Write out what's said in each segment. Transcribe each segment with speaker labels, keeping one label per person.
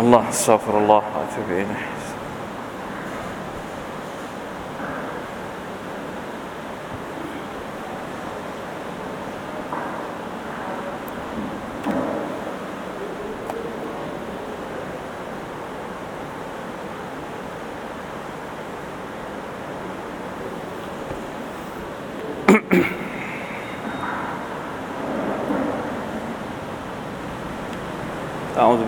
Speaker 1: الله أستغفر الله وأتوب إليه أعوذ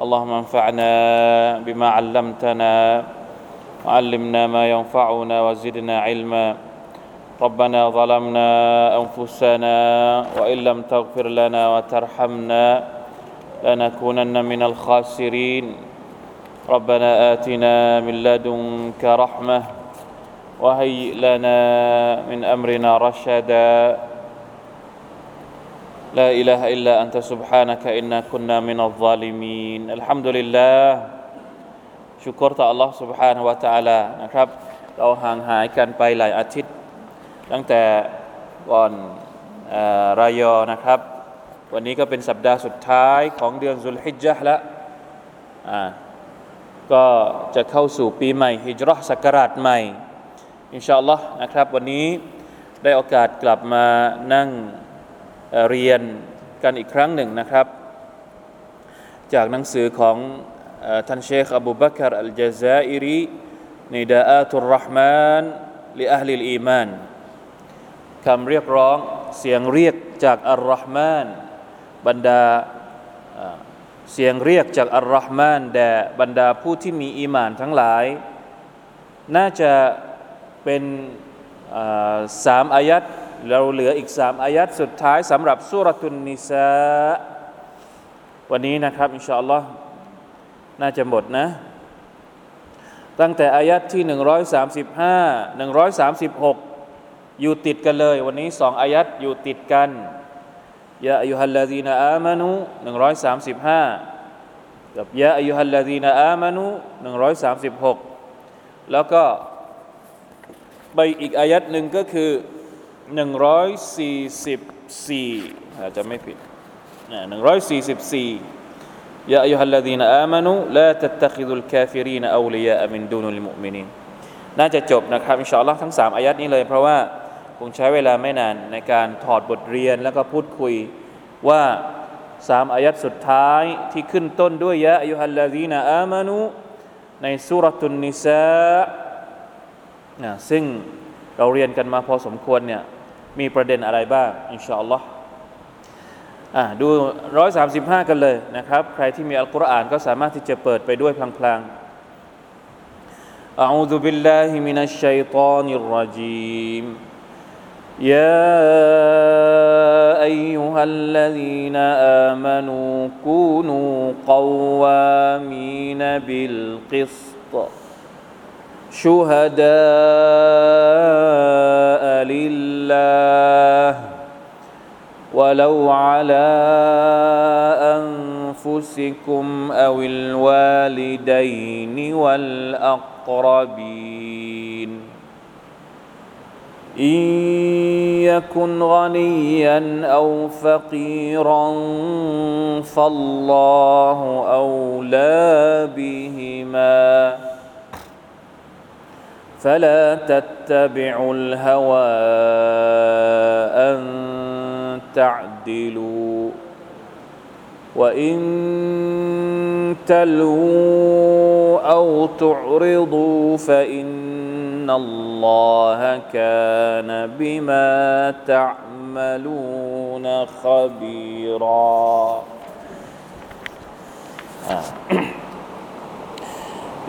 Speaker 1: اللهم انفعنا بما علمتنا وعلمنا ما ينفعنا وزدنا علما. ربنا ظلمنا أنفسنا وإن لم تغفر لنا وترحمنا لنكونن من الخاسرين. ربنا آتنا من لدنك رحمة وهيئ لنا من أمرنا رشدا. لا إله إلا أنت سبحانك إنا كنا من الظالمين الحمد لله ชุกรต่อ Allah سبحانه และ تعالى นะครับ เราห่างหายกันไปหลายอาทิตย์ ตั้งแต่ก่อนรายอนะครับ วันนี้ก็เป็นสัปดาห์สุดท้ายของเดือนสุลฮิจจ์แล้วก็จะเข้าสู่ปีใหม่ฮิจรัศักราชใหม่ อินชาอัลลอฮ์นะครับ วันนี้ได้โอกาสกลับมานั่ง เรียนกันอีกครั้งหนึ่งนะครับ จากหนังสือของท่านเชคอบูบักรอัลจาซาอิรีنداءات الرحمن لأهل الإيمان คำเรียกร้องเสียงเรียกจากอัลรห์มานบรรดาเสียงเรียกจากอัลรห์มานแด่บรรดาผู้ที่มีอีมานทั้งหลาย น่าจะเป็นสามอายัด เราเหลืออีกสามอายัดสุดท้ายสำหรับสุรทุนนิสาวันนี้นะครับ อินชาอัลลอฮ์น่าจะหมดนะ ตั้งแต่อายัดที่ 135 136 อยู่ติดกันเลย วันนี้สองอายัดอยู่ติดกันยาอายุฮัลลาดีนอามานุ135 กับยาอายุฮัลลาดีนอามานุ136 แล้วก็ไปอีกอายัดหนึ่งก็คือ หนึ่งร้อยสี่สิบสี่อาจจะไม่ผิดหนึ่งร้อยสี่สิบสี่يا أيها الذين آمنوا لا تتخذوا الكافرين أولياء من دون المؤمنين น่าจะจบนะครับอินชาอัลลอฮ์ทั้งสามอายัดนี้เลย เพราะว่าคงใช้เวลาไม่นานในการถอดบทเรียนแล้วก็พูดคุยว่าสามอายัดสุดท้ายที่ขึ้นต้นด้วยยะอายุฮัลลาดีนอามานุในสุรตุนนิสาซึ่งเราเรียนกันมาพอสมควรเนี่ย มีประเด็นอะไรบ้างอินชาอัลลอฮ์อ่าดูร้อยสามสิบห้ากันเลยนะครับ ใครที่มีอัลกุรอานก็สามารถที่จะเปิดไปด้วยพลางๆ أعوذ بالله من الشيطان الرجيم يا أيها الذين آمنوا كونوا قوامين بالقسط شهداء لله ولو على أنفسكم أو الوالدين والأقربين. إن يكن غنيا أو فقيرا فالله أولى بهما. فلا تتبعوا الهوى أن تعدلوا وإن تلووا أو تعرضوا فإن الله كان بما تعملون خبيرا.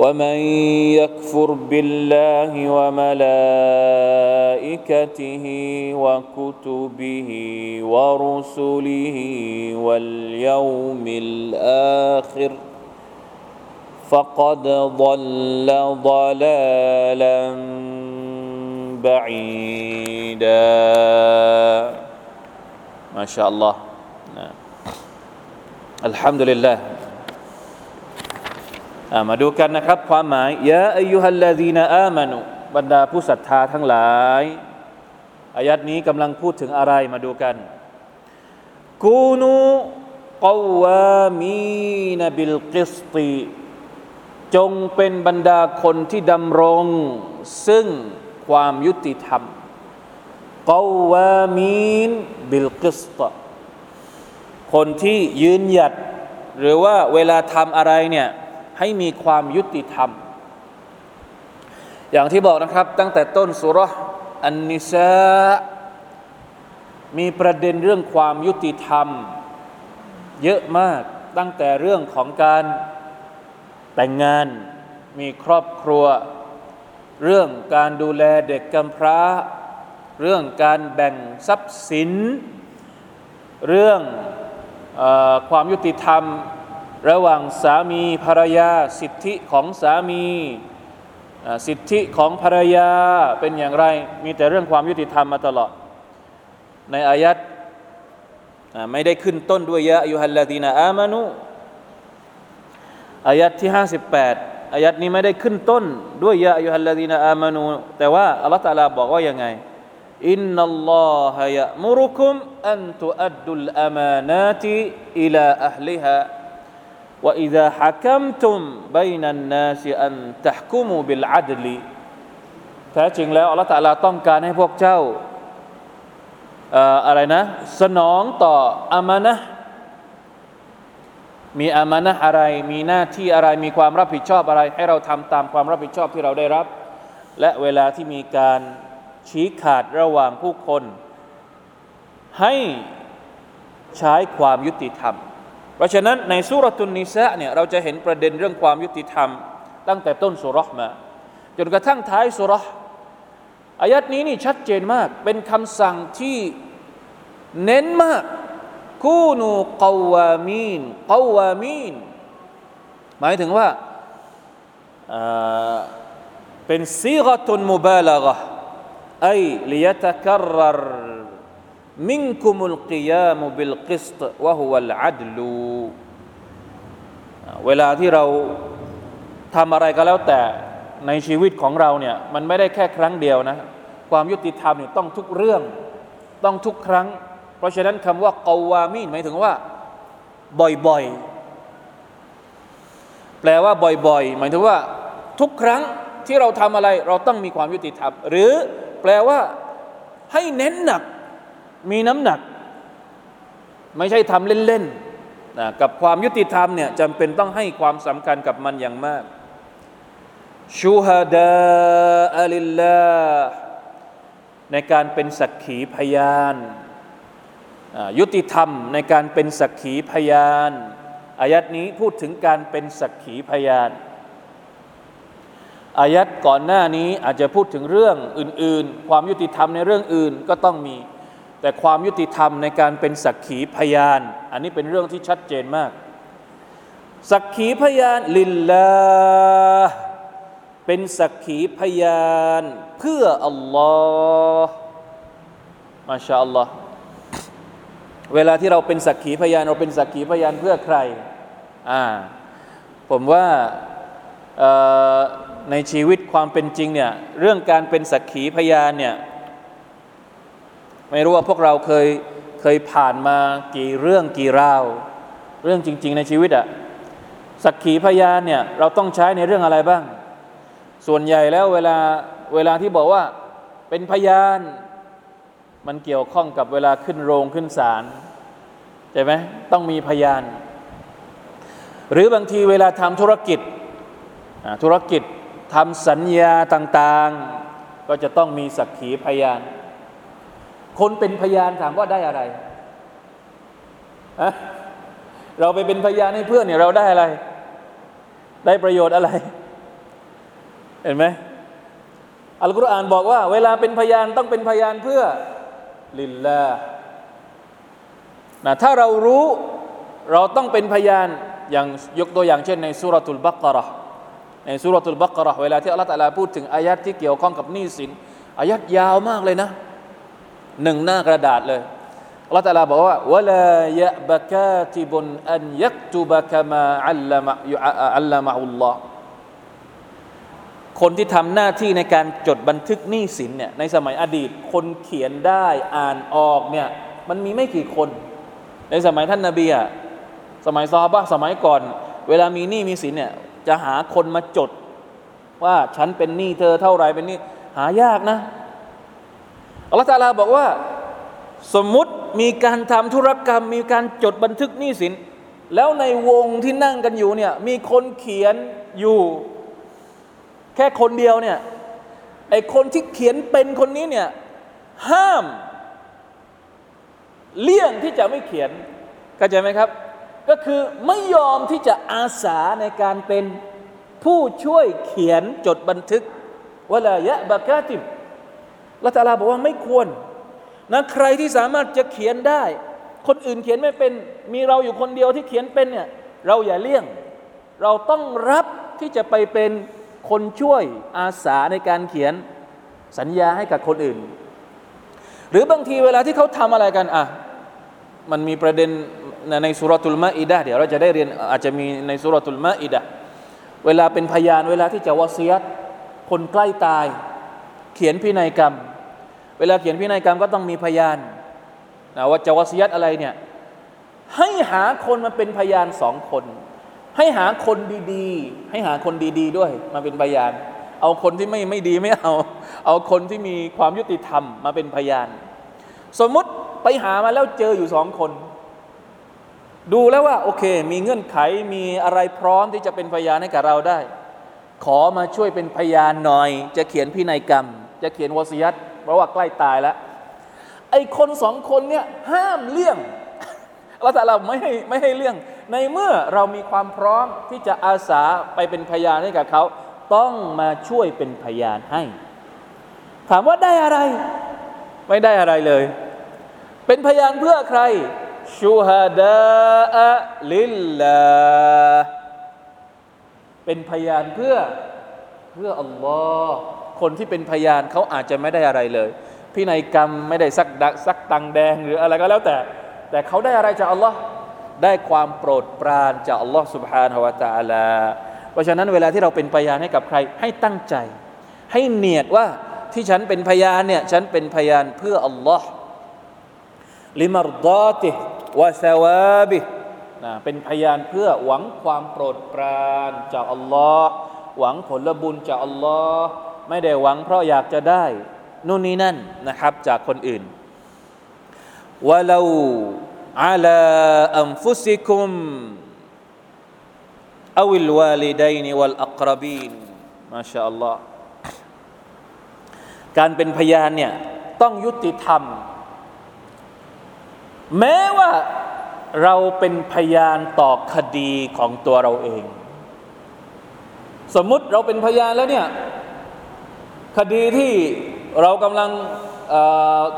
Speaker 1: ومن يكفر بالله وملائكته وكتبه ورسله واليوم الآخر فقد ضل ضلالا بعيدا. ما شاء الله. الحمد لله. มาดูกันนะครับ ความหมายยะอายุฮัลลาดีนาอามานุบรรดาผู้ศรัทธาทั้งหลายอายัดนี้กำลังพูดถึงอะไรมาดูกันกูนูกวามีนบิลกิสตีจงเป็นบรรดาคนที่ดำรง ซึ่งความยุติธรรมกวามีนบิลกิสตคนที่ยืนหยัด หรือว่าเวลาทำอะไรเนี่ย ให้มีความยุติธรรม อย่างที่บอกนะครับ ตั้งแต่ต้นสุรอันนิสามีประเด็นเรื่องความยุติธรรม เยอะมากตั้งแต่เรื่องของการแต่งงานมีครอบครัว เรื่องการดูแลเด็กกำพร้า เรื่องการแบ่งทรัพย์สิน เรื่องอความยุติธรรม ระหว่างสามีภรรยา สิทธิของสามี สิทธิของภรรยาเป็นอย่างไร มีแต่เรื่องความยุติธรรมมาตลอด ในอายัดไม่ได้ขึ้นต้นด้วยยะอยุฮัลลาดีนาอามานุอายัดที่ 58 อายัดนี้ไม่ได้ขึ้นต้นด้วยยะอยุฮัลลาดีนาอามานุแต่ว่าอัลลอฮฺตาลาบอกว่ายังไงอินนัลลอฮะยะมุรุคุมอันตุอัดดุลอามานาติอิลาอัลลิฮะ وإذا حكمتم بين الناس أن تحكموا بالعدل กุมูบิลอัดลีแท้จริงแล้วอัลลอฮฺต้องการให้พวกเจ้าอะไรนะ สนองต่ออามานะมีอามานะอะไร มีหน้าที่อะไร มีความรับผิดชอบอะไร ให้เราทำตามความรับผิดชอบที่เราได้รับ และเวลาที่มีการชี้ขาดระหว่างผู้คน ให้ใช้ความยุติธรรม เพราะฉะนั้นในสุรตุนนิสะเนี่ยเราจะเห็นประเด็นเรื่องความยุติธรรม ตั้งแต่ต้นสุรษมา จนกระทั่งท้ายสุรษอายัดนี้นี่ชัดเจนมากเป็นคำสั่งที่เน้นมากคูนูกวามีนกวามีนหมายถึงว่าเป็นซีกตุนมุบาลกะไอลิยตะกรร มิงคุมุลกิยามุบิลกิสตวะฮุวัลอัดลูเวลาที่เราทำอะไรก็แล้วแต่ในชีวิตของเราเนี่ยมันไม่ได้แค่ครั้งเดียวนะ ความยุติธรรมเนี่ยต้องทุกเรื่อง ต้องทุกครั้ง เพราะฉะนั้นคำว่ากาวามีนหมายถึงว่า บ่อยๆ แปลว่าบ่อยๆ หมายถึงว่า ทุกครั้งที่เราทำอะไร เราต้องมีความยุติธรรม หรือแปลว่าให้เน้นหนัก มีน้ำหนัก ไม่ใช่ทำเล่นๆนะกับความยุติธรรมเนี่ยจำเป็นต้องให้ความสำคัญกับมันอย่างมากชูฮาดาอัลิลลาในการเป็นสักขีพยาน ยุติธรรมในการเป็นสักขีพยานอายัดนี้พูดถึงการเป็นสักขีพยานอายัดก่อนหน้านี้อาจจะพูดถึงเรื่องอื่น ๆ ความยุติธรรมในเรื่องอื่นก็ต้องมี แต่ความยุติธรรมในการเป็นสักขีพยาน อันนี้เป็นเรื่องที่ชัดเจนมาก สักขีพยานลิลลาเป็นสักขีพยานเพื่ออัลลอฮ์มาชาอัลลอฮ์เวลาที่เราเป็นสักขีพยานเราเป็นสักขีพยานเพื่อใครอ่าผมว่าในชีวิตความเป็นจริงเนี่ยเรื่องการเป็นสักขีพยานเนี่ย ไม่รู้ว่าพวกเราเคยเคยผ่านมากี่เรื่องกี่ราว เรื่องจริง ๆ ในชีวิตอะสักขีพยานเนี่ยเราต้องใช้ในเรื่องอะไรบ้าง ส่วนใหญ่แล้วเวลาเวลาที่บอกว่าเป็นพยาน มันเกี่ยวข้องกับเวลาขึ้นโรงขึ้นศาลใช่ไหมต้องมีพยาน หรือบางทีเวลาทำธุรกิจธุรกิจทำสัญญาต่างๆ ก็จะต้องมีสักขีพยาน คนเป็นพยานถามว่าได้อะไรอะเราไปเป็นพยานให้เพื่อนเนี่ยเราได้อะไร ได้ประโยชน์อะไร เห็นไหมอัลกุรอานบอกว่า เวลาเป็นพยานต้องเป็นพยานเพื่อลิลลานะถ้าเรารู้เราต้องเป็นพยานอย่างยกตัวอย่างเช่นในสุรทูลบักรห์ในสุรทูลบักรห์เวลาที่อัลลอฮฺตะลาพูดถึงอายัดที่เกี่ยวข้องกับหนี้สินอายัดยาวมากเลยนะ หนึ่งหน้ากระดาษเลยอัลลอฮฺตะลาบอกว่าวลายะบะกาติบุนอันยักตุบะกมาอัลลมะอัลลมะอุลลอฮ์คนที่ทำหน้าที่ในการจดบันทึกหนี้สินเนี่ยในสมัยอดีตคนเขียนได้อ่านออกเนี่ยมันมีไม่กี่คน ในสมัยท่านนาบีอะสมัยซอฮาบะสมัยก่อน เวลามีหนี้มีสินเนี่ยจะหาคนมาจด ว่าฉันเป็นหนี้เธอเท่าไรเป็นหนี้หายากนะ อัลลอฮฺตาลาบอกว่า สมมุติมีการทำธุรกรรม มีการจดบันทึกหนี้สิน แล้วในวงที่นั่งกันอยู่เนี่ยมีคนเขียนอยู่ แค่คนเดียวเนี่ยไอคนที่เขียนเป็นคนนี้เนี่ยห้าม เลี่ยงที่จะไม่เขียนเข้าใจไหมครับ ก็คือไม่ยอมที่จะอาสาในการเป็นผู้ช่วยเขียนจดบันทึกวลายะบากาติม ละตาลาบอกว่าไม่ควรนะใครที่สามารถจะเขียนได้ คนอื่นเขียนไม่เป็น มีเราอยู่คนเดียวที่เขียนเป็นเนี่ยเราอย่าเลี่ยง เราต้องรับที่จะไปเป็นคนช่วยอาสาในการเขียนสัญญาให้กับคนอื่น หรือบางทีเวลาที่เขาทำอะไรกันอะมันมีประเด็นในสุรทูลมาอิดะเดี๋ยวเราจะได้เรียนอาจจะมีในสุรทูลมาอิดะเวลาเป็นพยานเวลาที่จะวสียตคนใกล้ตาย เขียนพินัยกรรม เวลาเขียนพินัยกรรมก็ต้องมีพยานนะว่าจะวสียตอะไรเนี่ยให้หาคนมาเป็นพยานสองคน ให้หาคนดีๆ ให้หาคนดีๆ ด้วยมาเป็นพยาน เอาคนที่ไม่ไม่ดีไม่เอา เอาคนที่มีความยุติธรรมมาเป็นพยาน สมมุติไปหามาแล้วเจออยู่สองคน ดูแล้วว่าโอเค มีเงื่อนไขมีอะไรพร้อมที่จะเป็นพยานให้กับเราได้ ขอมาช่วยเป็นพยานหน่อย จะเขียนพินัยกรรม จะเขียนวสียัต เพราะว่าใกล้ตายแล้ว ไอ้คนสองคนเนี่ยห้ามเลี่ยงเราแต่เราไม่ให้ไม่ให้เลี่ยง ในเมื่อเรามีความพร้อมที่จะอาสาไปเป็นพยานให้กับเขา ต้องมาช่วยเป็นพยานให้ ถามว่าได้อะไร ไม่ได้อะไรเลย เป็นพยานเพื่อใครชูฮาดาลิลลาเป็นพยานเพื่อเพื่ออัลลอฮ์ คนที่เป็นพยานเขาอาจจะไม่ได้อะไรเลยพินัยกรรมไม่ได้สักดักสักตังแดงหรืออะไรก็แล้วแต่ แต่เขาได้อะไรจากอัลลอฮ์ได้ความโปรดปรานจากอัลลอฮ์ سبحانه และ تعالى เพราะฉะนั้นเวลาที่เราเป็นพยานให้กับใครให้ตั้งใจ ให้เนียดว่าที่ฉันเป็นพยานเนี่ยฉันเป็นพยานเพื่ออัลลอฮ์ลิมารดาติวะซาวาบินะเป็นพยานเพื่อหวังความโปรดปรานจากอัลลอฮ์หวังผลบุญจากอัลลอฮ์ ไม่ได้หวังเพราะอยากจะได้นู่นนี่นั่นนะครับจากคนอื่นวะลาอัลาอัมฟุซิคุมอวิลวาลิดัยนวัลอักรบีนมาชาอัลลอฮ์การเป็นพยานเนี่ยต้องยุติธรรม แม้ว่าเราเป็นพยานต่อคดีของตัวเราเอง สมมุติเราเป็นพยานแล้วเนี่ย คดีที่เรากำลัง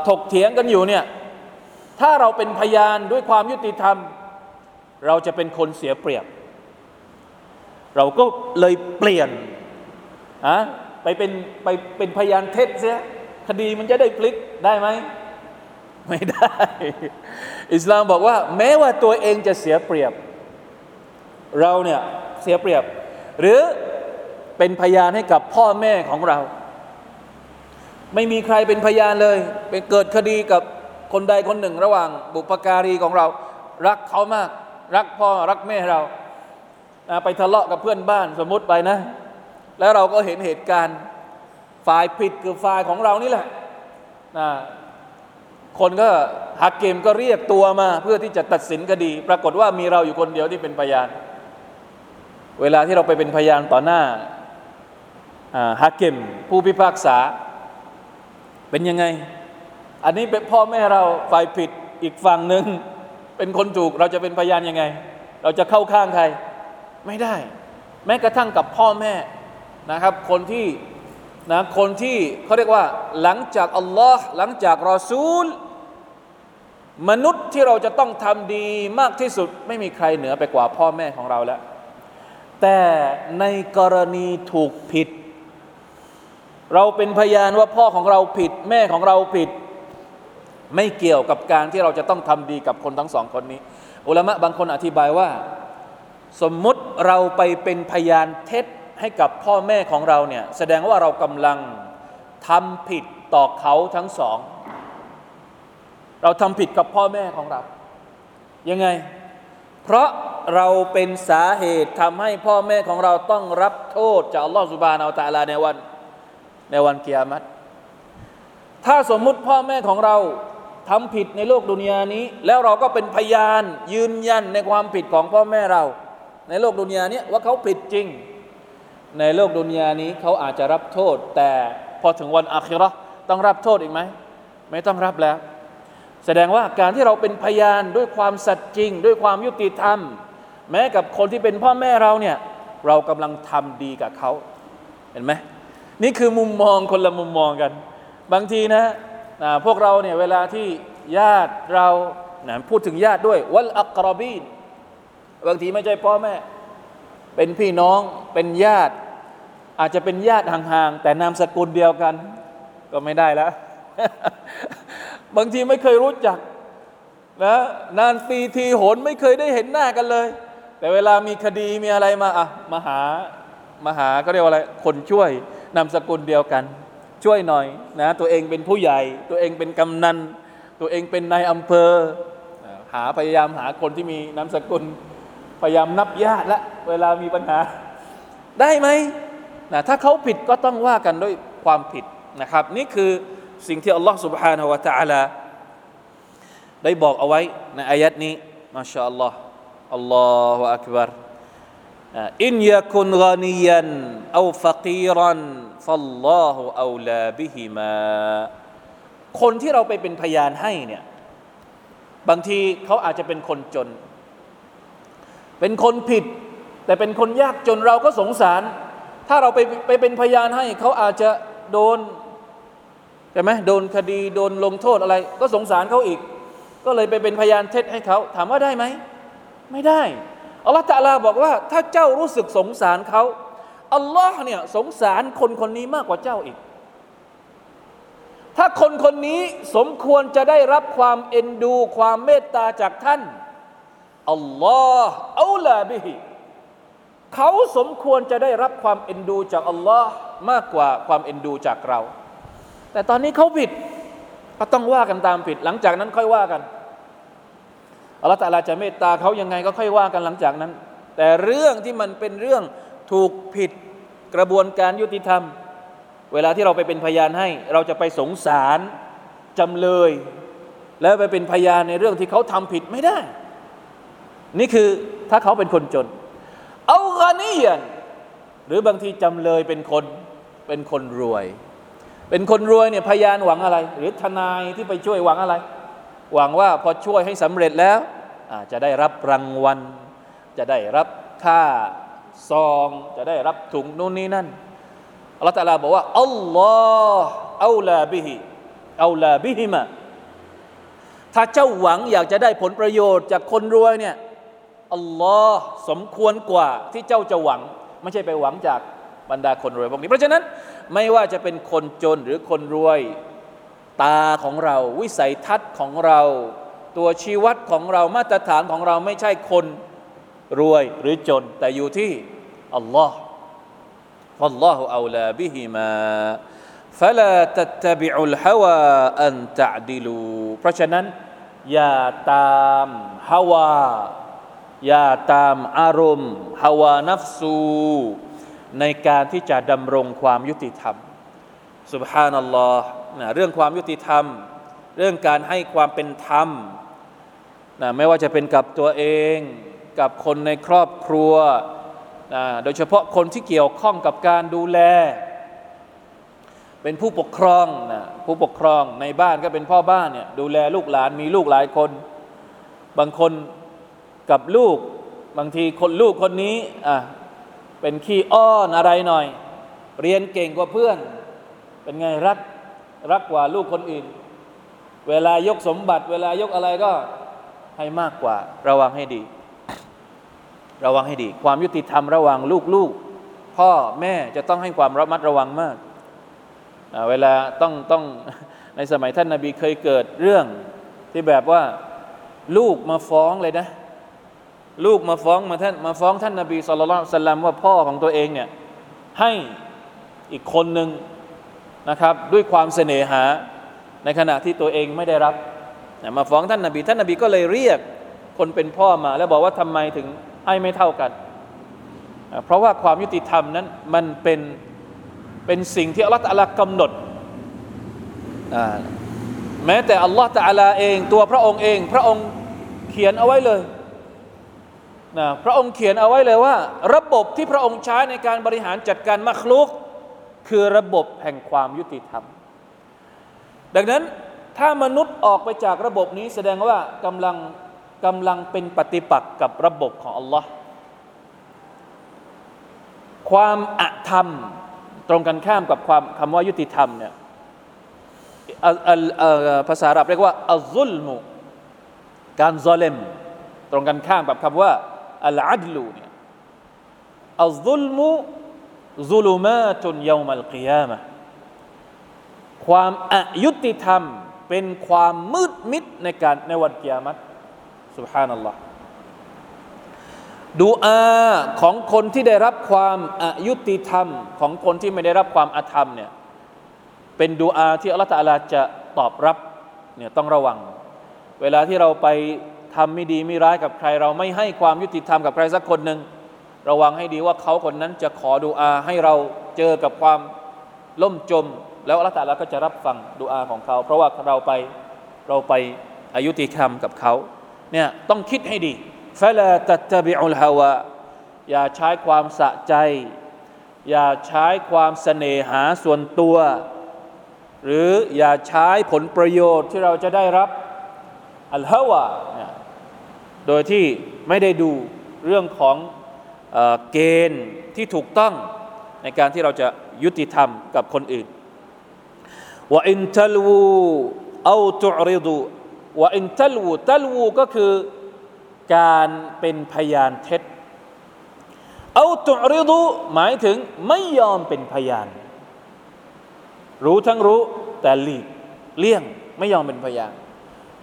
Speaker 1: ถกเถียงกันอยู่เนี่ยถ้าเราเป็นพยานด้วยความยุติธรรม เราจะเป็นคนเสียเปรียบ เราก็เลยเปลี่ยนอะไปเป็นไปเป็นพยานเท็จเสียคดีมันจะได้พลิกได้ไหมไม่ได้ อิสลามบอกว่า แม้ว่าตัวเองจะเสียเปรียบ เราเนี่ยเสียเปรียบ หรือเป็นพยานให้กับพ่อแม่ของเรา ไม่มีใครเป็นพยานเลยเป็นเกิดคดีกับคนใดคนหนึ่ง ระหว่างบุปการีของเรา รักเขามาก รักพ่อรักแม่เรา ไปทะเลาะกับเพื่อนบ้านสมมติไปนะ แล้วเราก็เห็นเหตุการณ์ฝ่ายผิดคือฝ่ายของเรานี่แหละคนก็ฮักเกมก็เรียกตัวมา เพื่อที่จะตัดสินคดี ปรากฏว่ามีเราอยู่คนเดียวที่เป็นพยาน เวลาที่เราไปเป็นพยานต่อหน้าฮาเกมผู้พิพากษา เป็นยังไง อันนี้เป็นพ่อแม่เราฝ่ายผิดอีกฝั่งหนึ่งเป็นคนถูกเราจะเป็นพยานยังไง เราจะเข้าข้างใคร ไม่ได้ แม้กระทั่งกับพ่อแม่นะครับ คนที่นะคนที่เขาเรียกว่าหลังจากอัลลอฮ์หลังจากรอซูล มนุษย์ที่เราจะต้องทำดีมากที่สุด ไม่มีใครเหนือไปกว่าพ่อแม่ของเราแล้ว แต่ในกรณีถูกผิด เราเป็นพยานว่าพ่อของเราผิด แม่ของเราผิด ไม่เกี่ยวกับการที่เราจะต้องทำดีกับคนทั้งสองคนนี้ อุลามะบางคนอธิบายว่า สมมุติเราไปเป็นพยานเท็จให้กับพ่อแม่ของเราเนี่ยแสดงว่าเรากำลังทำผิดต่อเขาทั้งสอง เราทำผิดกับพ่อแม่ของเรา ยังไง เพราะเราเป็นสาเหตุทำให้พ่อแม่ของเราต้องรับโทษจากอัลลอฮฺสุบานอัลตะลาในวัน ในวันกิยามัตถ้าสมมุติพ่อแม่ของเราทำผิดในโลกดุนยานี้ แล้วเราก็เป็นพยานยืนยันในความผิดของพ่อแม่เรา ในโลกดุนยานี้ว่าเขาผิดจริง ในโลกดุนยานี้เขาอาจจะรับโทษ แต่พอถึงวันอาคิรอต้องรับโทษอีกไหมไม่ต้องรับแล้ว แสดงว่าการที่เราเป็นพยานด้วยความสัตย์จริง ด้วยความยุติธรรม แม้กับคนที่เป็นพ่อแม่เราเนี่ยเรากำลังทำดีกับเขาเห็นไหม นี่คือมุมมองคนละมุมมองกัน บางทีนะนะพวกเราเนี่ยเวลาที่ญาติเรานะพูดถึงญาติด้วย วัลอักรบีนบางทีไม่ใช่พ่อแม่ เป็นพี่น้องเป็นญาติ อาจจะเป็นญาติห่างๆ แต่นามสกุลเดียวกัน ก็ไม่ได้แล้ว บางทีไม่เคยรู้จักนะนานปีทีโหนไม่เคยได้เห็นหน้ากันเลย แต่เวลามีคดีมีอะไรมาอะมาหามาหาก็เรียกว่าอะไร คนช่วย นามสกุลเดียวกัน ช่วยหน่อยนะตัวเองเป็นผู้ใหญ่ ตัวเองเป็นกำนัน ตัวเองเป็นนายอำเภอ หาพยายามหาคนที่มีนามสกุล พยายามนับญาติละเวลามีปัญหา ได้ไหมนะถ้าเขาผิดก็ต้องว่ากันด้วยความผิดนะครับ นี่คือสิ่งที่อัลลอฮ์ سبحانه และ تعالى ได้บอกเอาไว้ในอายัดนี้มาชาอัลลอฮ์อัลลอฮฺอักบารอินยาคุนกานียันเอาฟักีรัน ฟัลลอฮฺอัลาบิฮิมาคนที่เราไปเป็นพยานให้เนี่ยบางทีเขาอาจจะเป็นคนจน เป็นคนผิด แต่เป็นคนยากจนเราก็สงสาร ถ้าเราไปไปเป็นพยานให้เขาอาจจะโดนใช่ไหมโดนคดีโดนลงโทษอะไร ก็สงสารเขาอีก ก็เลยไปเป็นพยานเท็จให้เขาถามว่าได้ไหม ไม่ได้อัลลอฮฺตะลาบอกว่า ถ้าเจ้ารู้สึกสงสารเขา อัลลอฮ์เนี่ยสงสารคนคนนี้มากกว่าเจ้าอีก ถ้าคนคนนี้สมควรจะได้รับความเอ็นดู ความเมตตาจากท่านอัลลอฮ์เอัลลาบิฮิเขาสมควรจะได้รับความเอ็นดูจากอัลลอฮ์มากกว่าความเอ็นดูจากเรา แต่ตอนนี้เขาผิดก็ต้องว่ากันตามผิด หลังจากนั้นค่อยว่ากันอัลลอฮฺตาลาจะเมตตาเขายังไงก็ค่อยว่ากันหลังจากนั้น แต่เรื่องที่มันเป็นเรื่อง ถูกผิดกระบวนการยุติธรรม เวลาที่เราไปเป็นพยานให้ เราจะไปสงสารจำเลย แล้วไปเป็นพยานในเรื่องที่เขาทำผิดไม่ได้ นี่คือถ้าเขาเป็นคนจน เอากานียนหรือบางทีจำเลยเป็นคนเป็นคนรวย เป็นคนรวยเนี่ยพยานหวังอะไร หรือทนายที่ไปช่วยหวังอะไร หวังว่าพอช่วยให้สำเร็จแล้วจะได้รับรางวัล จะได้รับค่า ซองจะได้รับถุงนู่นนี่นั่นอัลลอฮฺตาลาบอกว่าอัลลอฮ์เอาลาบิฮิเอาลาบิฮิมาถ้าเจ้าหวังอยากจะได้ผลประโยชน์จากคนรวยเนี่ยอัลลอฮ์สมควรกว่าที่เจ้าจะหวัง ไม่ใช่ไปหวังจากบรรดาคนรวยพวกนี้ เพราะฉะนั้นไม่ว่าจะเป็นคนจนหรือคนรวย ตาของเรา วิสัยทัศน์ของเรา ตัวชี้วัดของเรามาตรฐานของเราไม่ใช่คน รวยหรือจน แต่อยู่ที่อัลลอฮ์ฟัลลอฮุอัลลาบิฮิมา فلا تتبعوا الهوى أن تعدلوا เพราะฉะนั้นอย่าตามฮาวาอย่าตามอารมณ์ฮาวานัฟซูในการที่จะดำรงความยุติธรรมสุบฮานัลลอฮ์นะเรื่องความยุติธรรม เรื่องการให้ความเป็นธรรมนะไม่ว่าจะเป็นกับตัวเอง กับคนในครอบครัว โดยเฉพาะคนที่เกี่ยวข้องกับการดูแล เป็นผู้ปกครองนะผู้ปกครองในบ้านก็เป็นพ่อบ้านเนี่ยดูแลลูกหลานมีลูกหลายคน บางคนกับลูก บางทีคนลูกคนนี้อะเป็นขี้อ้อนอะไรหน่อย เรียนเก่งกว่าเพื่อน เป็นไงรักรักกว่าลูกคนอื่น เวลายกสมบัติ เวลายกอะไรก็ให้มากกว่าระวังให้ดี ระวังให้ดี ความยุติธรรมระหว่างลูกๆ พ่อแม่จะต้องให้ความระมัดระวังมาก เวลาต้องต้องในสมัยท่านนาบีเคยเกิดเรื่องที่แบบว่าลูกมาฟ้องเลยนะ ลูกมาฟ้องมาท่านมาฟ้องท่านนาบีสุลต่านสัลลัมว่าพ่อของตัวเองเนี่ยให้อีกคนหนึ่งนะครับด้วยความเสน่หาในขณะที่ตัวเองไม่ได้รับ มาฟ้องท่านนาบีท่านนาบีก็เลยเรียกคนเป็นพ่อมา แล้วบอกว่าทำไมถึง ให้ไม่เท่ากัน เพราะว่าความยุติธรรมนั้นมันเป็นเป็นสิ่งที่อัลลอฮฺตะลากำหนด แม้แต่อัลลอฮฺตะลาเองตัวพระองค์เอง พระองค์เขียนเอาไว้เลยนะพระองค์เขียนเอาไว้เลยว่า ระบบที่พระองค์ใช้ในการบริหารจัดการมัคลุก คือระบบแห่งความยุติธรรม ดังนั้นถ้ามนุษย์ออกไปจากระบบนี้แสดงว่ากำลัง กำลังเป็นปฏิปักษ์กับระบบของอัลลอฮ์ความอธรรมตรงกันข้ามกับความคำว่ายุติธรรมเนี่ยภาษาอาหรับเรียกว่าอัลซุลมุการซอเลมตรงกันข้ามกับคำว่าอัลอัดลูเนี่ยอัลซุลมุซุลุมาตุนยามัลกิยามะความอายุติธรรมเป็นความมืดมิดในการในวันกิยามัต สุบฮานัลลอฮ์ดูอาของคนที่ได้รับความอายุติธรรม ของคนที่ไม่ได้รับความอาธรรมเนี่ยเป็นดูอาที่อัลลอฮฺตาลาจะตอบรับเนี่ยต้องระวัง เวลาที่เราไปทำไม่ดีไม่ร้ายกับใคร เราไม่ให้ความยุติธรรมกับใครสักคนหนึ่งระวังให้ดีว่าเขาคนนั้นจะขอดูอาให้เราเจอกับความล่มจม แล้วอัลลอฮฺตาลาก็จะรับฟังดูอาของเขา เพราะว่าเราไปเราไปอายุติธรรมกับเขา เนี่ยต้องคิดให้ดีฟลาตัตบิอุลฮาวะอย่าใช้ความสะใจ อย่าใช้ความเสน่หาส่วนตัว หรืออย่าใช้ผลประโยชน์ที่เราจะได้รับอัลฮาวะโดยที่ไม่ได้ดูเรื่องของเอเกณฑ์ที่ถูกต้องในการที่เราจะยุติธรรมกับคนอื่นว่าอินทัลวูเอาตุริดู ว่าอินทัลวูทัลวูก็คือการเป็นพยานเท็จเอาตุริดูหมายถึงไม่ยอมเป็นพยาน รู้ทั้งรู้แต่หลีกเลี่ยงไม่ยอมเป็นพยาน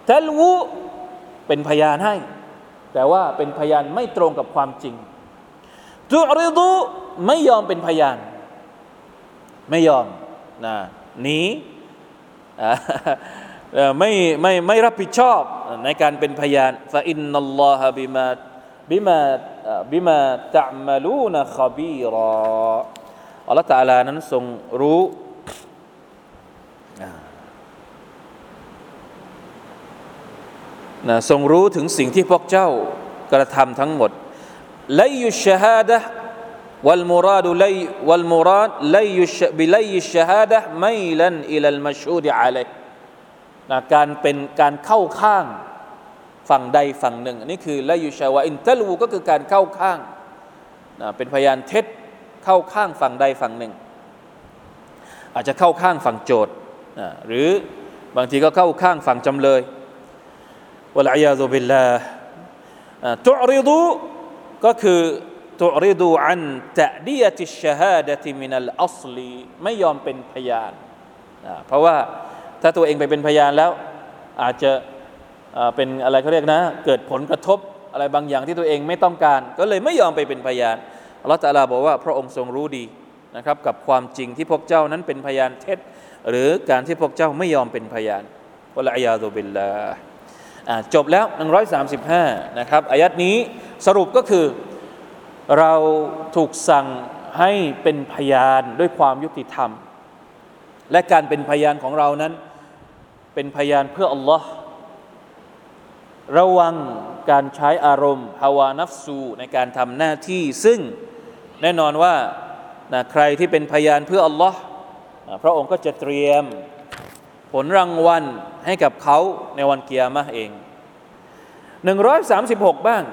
Speaker 1: ทัลวูเป็นพยานให้ แต่ว่าเป็นพยานไม่ตรงกับความจริงตุริดูไม่ยอมเป็นพยาน ไม่ยอมนะหนี ไม่ไม่ไม่รับผิดชอบในการเป็นพยานฟาอินนัลลอฮะบิมาบิมาบิมาตะมาลูนะขบีรออัลตาลานั้นทรงรู้นะทรงรู้ถึงสิ่งที่พวกเจ้ากระทำทั้งหมดลยุชฮาดะวัลมุราดุลยวัลมุราดลยุชบิลยุชฮาดะไม่ลันอิลัลมัชฮูด นะการเป็นการเข้าข้างฝั่งใดฝั่งหนึ่งอันนี้คือละยูชาวาอินตลูก็คือการเข้าข้างนะเป็นพยานเท็จเข้าข้างฝั่งใดฝั่งหนึ่ง อาจจะเข้าข้างฝั่งโจทย์นะหรือบางทีก็เข้าข้างฝั่งจำเลยวะลัยาซุบิลลาตุริดูก็คือตุริดูอันตะดียติชฮาดะติมินัลอัศลีไม่ยอมเป็นพยานเพราะว่า ถ้าตัวเองไปเป็นพยานแล้ว อาจจะเป็นอะไรเขาเรียกนะ เกิดผลกระทบอะไรบางอย่างที่ตัวเองไม่ต้องการ ก็เลยไม่ยอมไปเป็นพยานอัลลอฮฺตาลาบอกว่าพระองค์ทรงรู้ดีนะครับ กับความจริงที่พวกเจ้านั้นเป็นพยานเท็จ หรือการที่พวกเจ้าไม่ยอมเป็นพยานวะลัยยาตุบิลลาจบแล้ว 135 นะครับอายัดนี้สรุปก็คือเราถูกสั่งให้เป็นพยานด้วยความยุติธรรม และการเป็นพยานของเรานั้น เป็นพยานเพื่ออัลลอฮ์ระวังการใช้อารมณ์ฮาวานัฟซูในการทำหน้าที่ซึ่ง แน่นอนว่านะใครที่เป็นพยานเพื่ออัลลอฮ์พระองค์ก็จะเตรียมผลรางวัลให้กับเขาในวันเกียร์มะเอง136บ้าง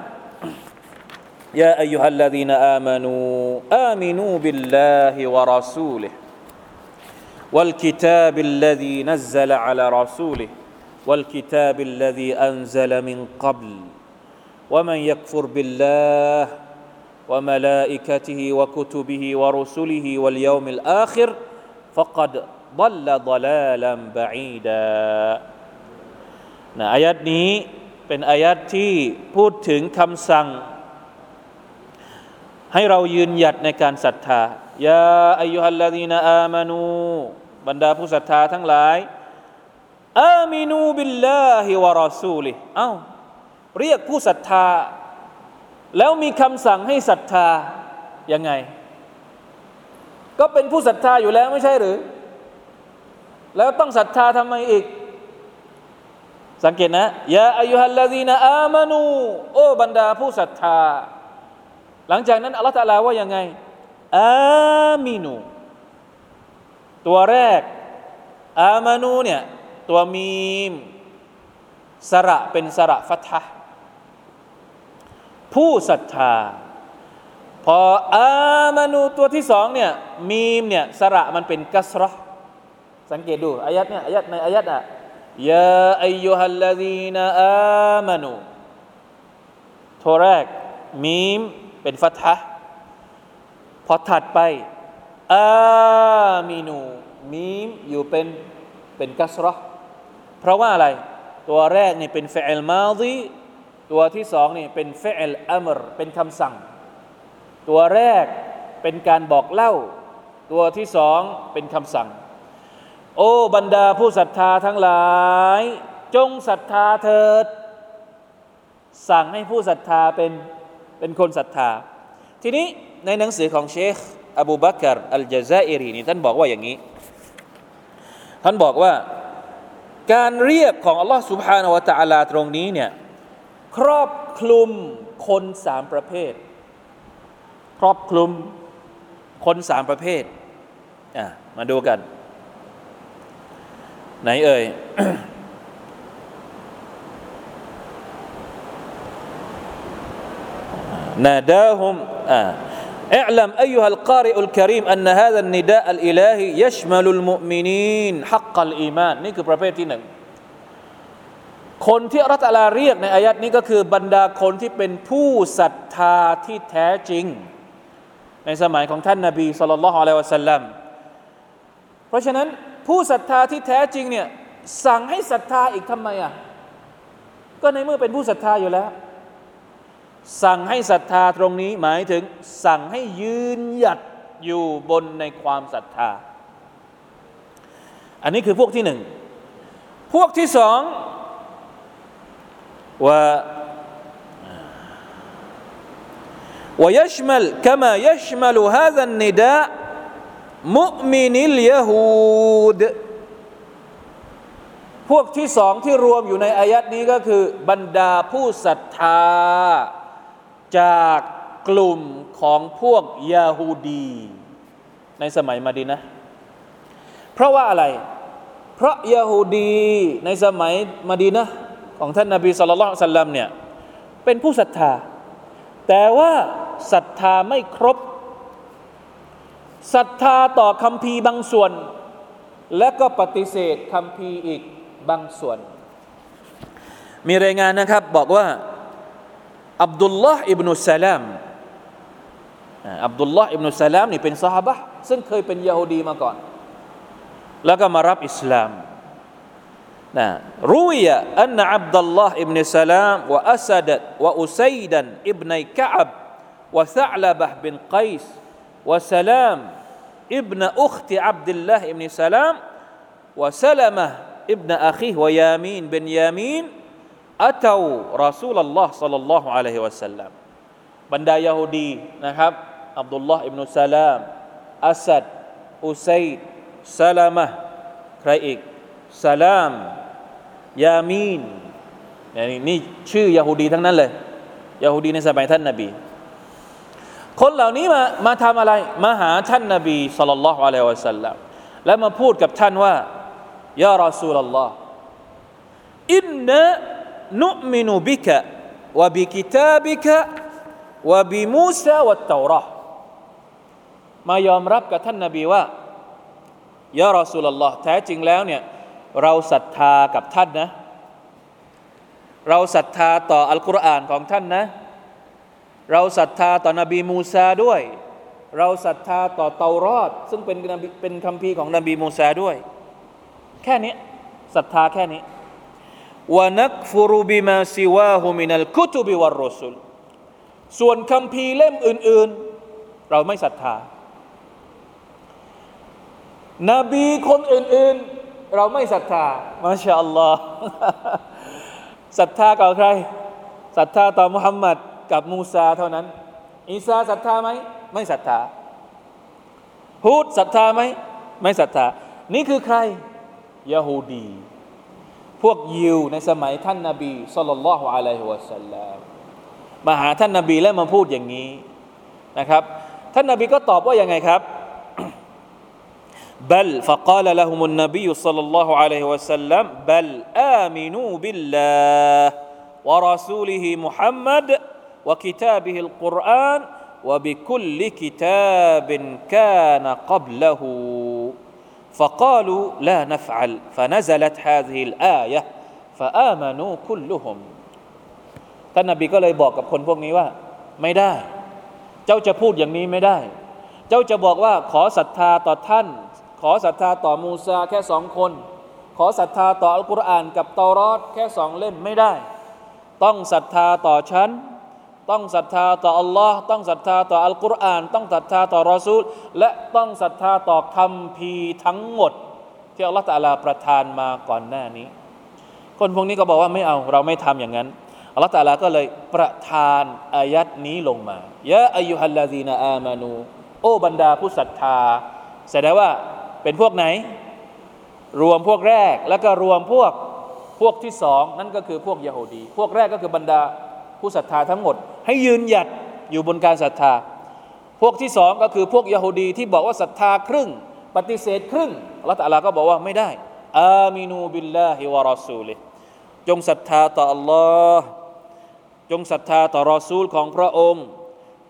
Speaker 1: يا أيها الذين آمنوا آمنوا بالله ورسوله والكتاب الذي نزل على رسوله والكتاب الذي أنزل من قبل ومن يكفر بالله وملائكته وكتبه ورسله واليوم الآخر فقد ضل ضلالا بعيدا นะอายัดนี้เป็นอายัดที่พูดถึงคำสั่ง ให้เรายืนหยัดในการศรัทธา ยาอายุฮัลลาดีนอามานูบรรดาผู้ศรัทธาทั้งหลายอามินูบิลลาฮิวะรอซูลิเอ้าเรียกผู้ศรัทธา แล้วมีคำสั่งให้ศรัทธายังไง ก็เป็นผู้ศรัทธาอยู่แล้วไม่ใช่หรือ แล้วต้องศรัทธาทำไมอีก สังเกตนะยาอายุฮัลลาดีนอามานู โอ้บรรดาผู้ศรัทธา หลังจากนั้นอัลลอฮฺตะลาว่ายังไง อามินู ตัวแรก อามานูเนี่ยตัวมีมสระเป็นสระฟัตฮ์ผู้ศรัทธา พออามานูตัวที่สองเนี่ยมีมเนี่ยสระมันเป็นกัสรสังเกตดูอายัดเนี่ยอายัดในอายัดอะยาอายุฮัลลาดีนอามานูตัวแรกมีมเป็นฟัตฮ์ พอถัดไปอามินูมีมอยู่เป็นเป็นกัสรเพราะว่าอะไร ตัวแรกนี่เป็นเฟลมาดีตัวที่สองนี่เป็นเฟลอัมรเป็นคำสั่ง ตัวแรกเป็นการบอกเล่า ตัวที่สองเป็นคำสั่ง โอ้บรรดาผู้ศรัทธาทั้งหลาย จงศรัทธาเถิด สั่งให้ผู้ศรัทธาเป็นเป็นคนศรัทธา ทีนี้ ในหนังสือของเชคอบูบักรอัลจาซาอิรีนี่ท่านบอกว่าอย่างนี้ ท่านบอกว่าการเรียกของอัลลอฮ์สุบฮานาวะตะอาลาตรงนี้เนี่ยครอบคลุมคนสามประเภท ครอบคลุมคนสามประเภทอะมาดูกัน ไหนเอ่ยนาดาฮุมอ่า اعلم أيها القارئ الكريم أن هذا النداء الإلهي يشمل المؤمنين حق الإيمان นี่คือประเภทที่หนึ่งคนที่อัลลอฮฺเรียกในอายัดนี้ก็คือบรรดาคนที่เป็นผู้ศรัทธาที่แท้จริง ในสมัยของท่านนาบีสุลต่านละฮ์อะลัยวะสัลลัมเพราะฉะนั้นผู้ศรัทธาที่แท้จริงเนี่ยสั่งให้ศรัทธาอีกทำไมอ่ะก็ในเมื่อเป็นผู้ศรัทธาอยู่แล้ว สั่งให้ศรัทธาตรงนี้หมายถึง สั่งให้ยืนหยัดอยู่บนในความศรัทธา อันนี้คือพวกที่หนึ่ง พวกที่สอง و ويشمل كما يشمل هذا النداء مؤمن اليهود พวกที่สองที่รวมอยู่ในอายัดนี้ก็คือ บรรดาผู้ศรัทธา จากกลุ่มของพวกยาฮูดี ในสมัยมาดีนะ เพราะว่าอะไร เพราะยาฮูดีในสมัยมาดีนะของท่านนาบีสุลต่านสัลลัมเนี่ยเป็นผู้ศรัทธา แต่ว่าศรัทธาไม่ครบศรัทธาต่อคำพีบางส่วน และก็ปฏิเสธคำพีอีกบางส่วน มีรายงานนะครับบอกว่า อับดุลลอฮ์อิบนุสลามอับดุลลอฮ์อิบนุสลามนี่เป็นสหบะซึ่งเคยเป็นยาฮูดีมาก่อน แล้วก็มารับอิสลามนะรูยะอันอับดุลลอฮ์อิบนุสลามวะอัสดัดวะอุซัยดันอิบนกะอับวะซะลบะบินไกส์วะสลามอิบนอุคติอับดุลลอฮ์อิบนุสลามวะสลามะอิบนอัคีวะยามีนบินยามีน อัตวรอซูลลอฮ์สัลลัลลอฮุอะลัยฮิวะสัลลัมบรรดายาฮูดีนะครับอับดุลลอฮ์อิบนุสลามอัสัดอุซัยซาลามะใครอีกซาลามยามีนนี่นี่ชื่อยาฮูดีทั้งนั้นเลยยาฮูดีในสมัยท่านนาบีคนเหล่านี้มามาทำอะไรมาหาท่านนาบีสุลต่านละฮ์อะลัยฮิวะสัลลัมแล้วมาพูดกับท่านว่าيا رسول الله إنا نؤمن بك وبكتابك وبموسى والتوراة มายอมรับกับท่านนาบีว่า يا رسول الله แท้จริงแล้วเนี่ยเราศรัทธากับท่านนะ เราศรัทธาต่ออัลกุรอานของท่านนะ เราศรัทธาต่อนบีมูซาด้วย เราศรัทธาต่อเตารอด ซึ่งเป็นเป็นคำพีของนบีมูซาด้วย แค่นี้ศรัทธาแค่นี้ วนักฟุรุบิมาซิวาฮุมินัลกุตุบิวารรสุลส่วนคำพีเล่มอื่น ๆ เราไม่ศรัทธา นบีคนอื่น ๆ เราไม่ศรัทธามาชาอัลลอฮ์ศรัทธากับใครศรัทธาต่อมุฮัมมัดกับมูซาเท่านั้น อีสาศรัทธาไหมไม่ศรัทธาฮูดศรัทธาไหมไม่ศรัทธา นี่คือใครยะฮูดี พวกยิวในสมัยท่านนาบีสุลต่านละฮ์อะลัยฮิวะสัลลัมมาหาท่านนาบีและมาพูดอย่างนี้นะครับ ท่านนาบีก็ตอบว่ายังไงครับ بل فقال لهم النبي صلى الله عليه وسلم بل آمنوا بالله ورسوله محمد وكتابه القرآن وبكل كتاب كان قبله فقالوا لا نفعل فنزلت هذه الآية فآمنوا كلهم ท่านนบีก็เลยบอกกับคนพวกนี้ว่า ไม่ได้ เจ้าจะพูดอย่างนี้ไม่ได้ เจ้าจะบอกว่าขอศรัทธาต่อท่าน ขอศรัทธาต่อมูซาแค่สองคน ขอศรัทธาต่ออัลกุรอานกับเตารอดแค่สองเล่มไม่ได้ ต้องศรัทธาต่อฉัน ต้องศรัทธาต่ออัลลอฮ์ต้องศรัทธาต่ออัลกุรอาน ต้องศรัทธาต่อรอซูล และต้องศรัทธาต่อคำพีทั้งหมด ที่อัลลอฮ์ตะลาประทานมาก่อนหน้านี้ คนพวกนี้ก็บอกว่าไม่เอาเราไม่ทำอย่างนั้นอัลลอฮ์ตะลาก็เลยประทานอายัดนี้ลงมายะอายุฮัลลาซีนาอามานู โอบรรดาผู้ศรัทธา แสดงว่าเป็นพวกไหน รวมพวกแรกแล้วก็รวมพวกพวกที่สองนั่นก็คือพวกยะฮูดี พวกแรกก็คือบรรดาผู้ศรัทธาทั้งหมด ให้ยืนหยัดอยู่บนการศรัทธา พวกที่สองก็คือพวกยะฮูดีที่บอกว่าศรัทธาครึ่ง ปฏิเสธครึ่งลลอฮฺตะลาก็บอกว่าไม่ได้ อามินูบิลลาฮิวะรอซูลิจงศรัทธาต่ออัลลอฮ์จงศรัทธาต่อรอซูลของพระองค์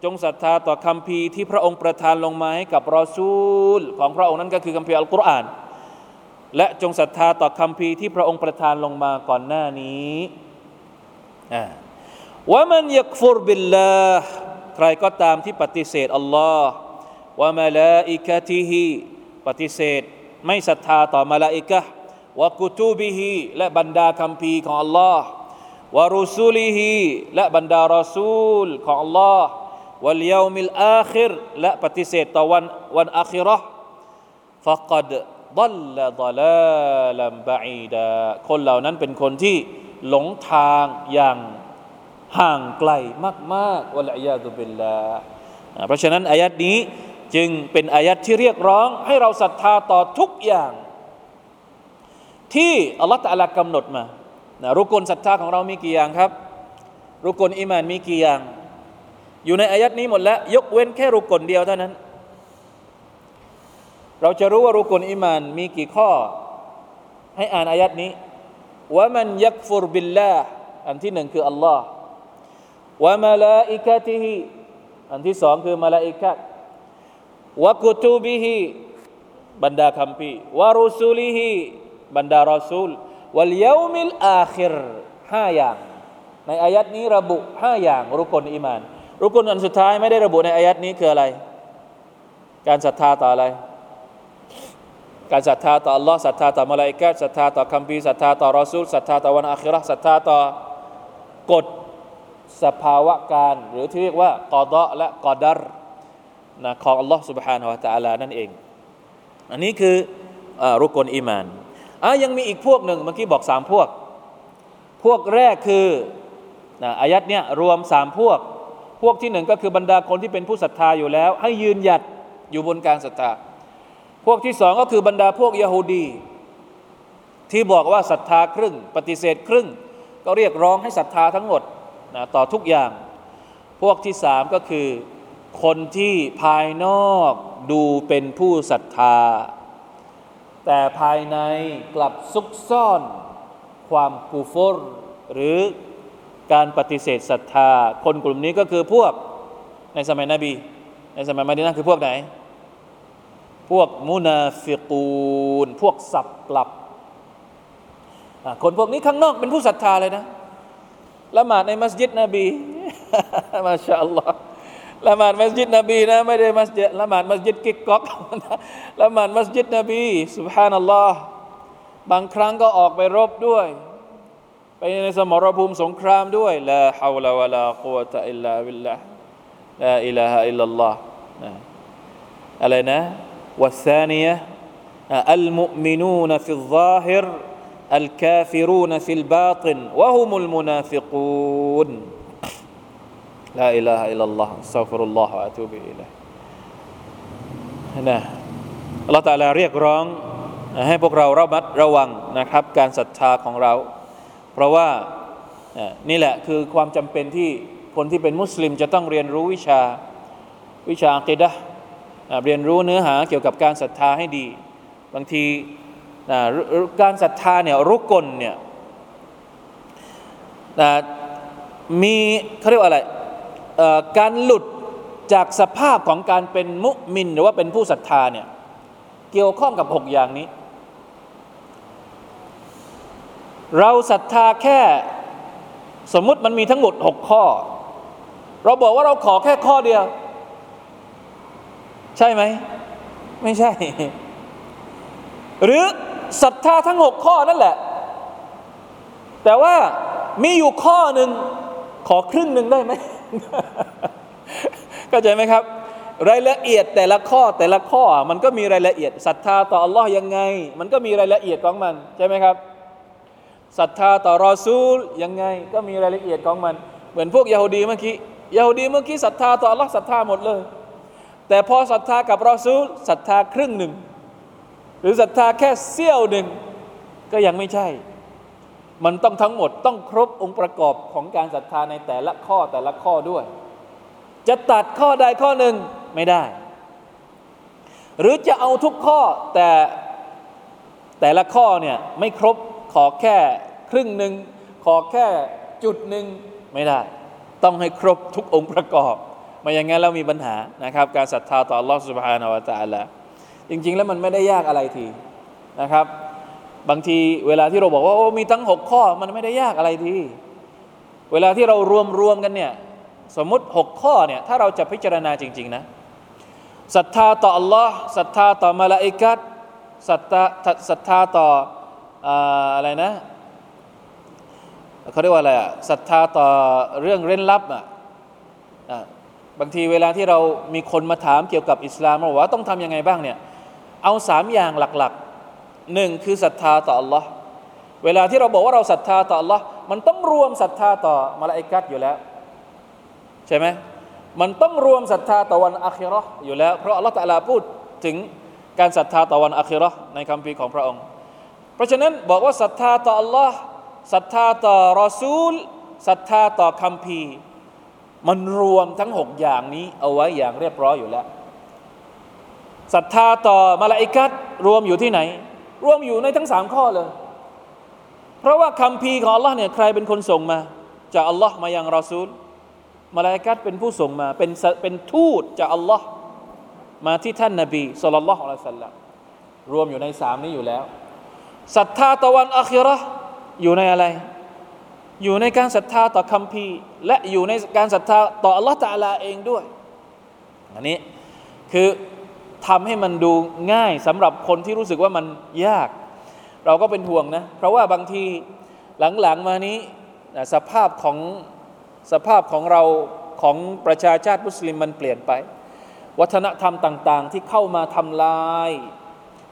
Speaker 1: จงศรัทธาต่อคำพีที่พระองค์ประทานลงมาให้กับรอซูลของพระองค์นั้นก็คือคำพีอัลกุรอาน และจงศรัทธาต่อคำพีที่พระองค์ประทานลงมาก่อนหน้านี้อ่า ว่ามันยักฟุรบิลลาใครก็ตามที่ปฏิเสธอัลลอฮ์ว่ามาลาอิกะติฮิปฏิเสธ ไม่ศรัทธาต่อมาลาอิกะวะกุตูบิฮิและบรรดาคำพีของอัลลอฮ์วะรุซูลิฮิและบรรดารอซูลของอัลลอฮ์วัลยามิลอาคิรและปฏิเสธต่อวันวันอาคิรอฟะกัดดัลลดลาลัมบะอีดาคนเหล่านั้นเป็นคนที่หลงทางอย่าง ห่างไกลมากๆวะลัยยาตุบิลลาเพราะฉะนั้นอายัดนี้จึงเป็นอายัดที่เรียกร้อง ให้เราศรัทธาต่อทุกอย่าง ที่อัลลอฮฺตะลากำหนดมานะรุกลศรัทธาของเรามีกี่อย่างครับ รุกลอิมานมีกี่อย่าง อยู่ในอายัดนี้หมดแล้วยกเว้นแค่รุกลเดียวเท่านั้น เราจะรู้ว่ารุกลอิมานมีกี่ข้อ ให้อ่านอายัดนี้ว่ามันยักฟุรบิลลาอันที่หนึ่งคืออัลลอฮ์ วะมาลาอิกะติฮิอันที่สองคือมาลาอิกะวะกุตูบิฮิบรรดาคัมภีวะรุสูลิฮิบรรดารอซูลวัลยามิลอาคิรห้าอย่าง ในอายัดนี้ระบุห้าอย่างรุกลอิมาน รุกลอันสุดท้ายไม่ได้ระบุในอายัดนี้คืออะไร การศรัทธาต่ออะไร การศรัทธาต่อ Allah ศรัทธาต่อมาลาอิกะศรัทธาต่อคัมภีร์ศรัทธาต่อรอซูลศรัทธาต่อวันอาคิรศรัทธาต่อกฎ สภาวะการหรือที่เรียกว่ากอดะและกอดัรนะของ Allah سبحانه และ تعالى นั่นเอง อันนี้คืออรุกลอิมานอ่ะยังมีอีกพวกหนึ่งเมื่อกี้บอกสามพวก พวกแรกคือนะอายัดเนี่ยรวมสามพวก พวกที่หนึ่งก็คือบรรดาคนที่เป็นผู้ศรัทธาอยู่แล้ว ให้ยืนหยัดอยู่บนการศรัทธา พวกที่สองก็คือบรรดาพวกยะฮูดี ที่บอกว่าศรัทธาครึ่ง ปฏิเสธครึ่ง ก็เรียกร้องให้ศรัทธาทั้งหมด นะต่อทุกอย่าง พวกที่สามก็คือ คนที่ภายนอกดูเป็นผู้ศรัทธา แต่ภายในกลับซุกซ่อน ความกูฟรหรือการปฏิเสธศรัทธา คนกลุ่มนี้ก็คือพวกในสมัยนบี ในสมัยมาดีนะคือพวกไหน พวกมุนาฟิกูน พวกสับกลับ คนพวกนี้ข้างนอกเป็นผู้ศรัทธาเลยนะ ละหมาดในมัสยิดนบีมาชาอัลลอฮ์ละหมาดมัสยิดนบีนะไม่ได้มัสยิดละหมาดมัสยิดกิกก๊อกละหมาดมัสยิดนบีสุบฮานัลลอฮ์บางครั้งก็ออกไปรบด้วย ไปในสมรภูมิสงครามด้วยละฮาวลาวะลากุวตะอิลลาบิลลาลาอิลาฮะอิลลัลลอฮ์อะไรนะوالثانية المؤمنون في الظاهر الكافرون في الباطن وهم المنافقون لا إله إلا الله أستغفر الله أتوب إليه นะอัลลอฮ์ตาลาเรียกร้อง ให้พวกเราระมัดระวังนะครับ การศรัทธาของเรา เพราะว่านี่แหละคือความจำเป็นที่คนที่เป็นมุสลิมจะต้องเรียนรู้วิชาวิชาอักีดะเรียนรู้เนื้อหาเกี่ยวกับการศรัทธาให้ดี บางที การศรัทธาเนี่ยรุกลเนี่ยมีเขาเรียกว่าอะไรการหลุดจากสภาพของการเป็นมุมิน หรือว่าเป็นผู้ศรัทธาเนี่ยเกี่ยวข้องกับหกอย่างนี้ เราศรัทธาแค่สมมุติมันมีทั้งหมดหกข้อ เราบอกว่าเราขอแค่ข้อเดียว ใช่ไหม ไม่ใช่ หรือ ศรัทธาทั้งหกข้อนั่นแหละ แต่ว่ามีอยู่ข้อหนึ่งขอครึ่งหนึ่งได้ไหมเข้าใจไหมครับ รายละเอียดแต่ละข้อแต่ละข้อมันก็มีรายละเอียดศรัทธาต่ออัลลอฮ์ยังไง มันก็มีรายละเอียดของมันใช่ไหมครับศรัทธาต่อรอซูลยังไง ก็มีรายละเอียดของมัน เหมือนพวกยาฮูดีเมื่อกี้ยาฮูดีเมื่อกี้ศรัทธาต่ออัลลอฮ์ศรัทธาหมดเลย แต่พอศรัทธากับรอซูลศรัทธาครึ่งหนึ่ง หรือศรัทธาแค่เสี้ยวหนึ่งก็ยังไม่ใช่ มันต้องทั้งหมดต้องครบองค์ประกอบของการศรัทธาในแต่ละข้อแต่ละข้อด้วย จะตัดข้อใดข้อหนึ่งไม่ได้ หรือจะเอาทุกข้อแต่แต่ละข้อเนี่ยไม่ครบขอแค่ครึ่งหนึ่งขอแค่จุดหนึ่งไม่ได้ ต้องให้ครบทุกองค์ประกอบไม่อย่างนั้นเรามีปัญหานะครับ การศรัทธาต่อ Allah سبحانه และ تعالى จริง ๆ แล้วมันไม่ได้ยากอะไรทีนะครับ บางทีเวลาที่เราบอกว่าโอ้มีทั้งหกข้อมันไม่ได้ยากอะไรทีเวลาที่เรารวมรวมกันเนี่ยสมมติหกข้อเนี่ยถ้าเราจะพิจารณาจริง ๆ นะศรัทธาต่อ Allah ศรัทธาต่อมาลาอิกัดศรัทธาศรัทธาต่ออะไรนะเขาเรียกว่าอะไรอะศรัทธาต่อเรื่องเร้นลับอะบางทีเวลาที่เรามีคนมาถามเกี่ยวกับอิสลามเราว่าต้องทำยังไงบ้างเนี่ย เอาสามอย่างหลักๆหนึ่งคือศรัทธาต่อ Allah เวลาที่เราบอกว่าเราศรัทธาต่อ Allah มันต้องรวมศรัทธาต่อมาลาอิกัดอยู่แล้ว ใช่ไหมมันต้องรวมศรัทธาต่อวันอัคราอยู่แล้ว เพราะอัลลอฮฺตะลาพูดถึงการศรัทธาต่อวันอัคราในคำพีของพระองค์ เพราะฉะนั้นบอกว่าศรัทธาต่อ Allah ศรัทธาต่อรอซูลศรัทธาต่อคำพีมันรวมทั้งหกอย่างนี้เอาไว้อย่างเรียบร้อยอยู่แล้ว ศรัทธาต่อมาลาอิกัดรวมอยู่ที่ไหน รวมอยู่ในทั้งสามข้อเลย เพราะว่าคำพีของ Allah เนี่ยใครเป็นคนส่งมา จาก Allah มายังรอซูลมาลาอิกัดเป็นผู้ส่งมา เป็นเป็นทูตจาก Allah มาที่ท่านนาบีสุลต่านละฮ์อัลลัลลัมรวมอยู่ในสามนี้อยู่แล้วศรัทธาตะวันอัคราอยู่ในอะไร อยู่ในการศรัทธาต่อคำพีและอยู่ในการศรัทธาต่ออัลลอฮฺตะลาเองด้วย อันนี้คือ ทำให้มันดูง่ายสำหรับคนที่รู้สึกว่ามันยาก เราก็เป็นห่วงนะ เพราะว่าบางทีหลังๆมานี้สภาพของสภาพของเราของประชาชาติมุสลิมมันเปลี่ยนไป วัฒนธรรมต่าง ๆ ที่เข้ามาทำลาย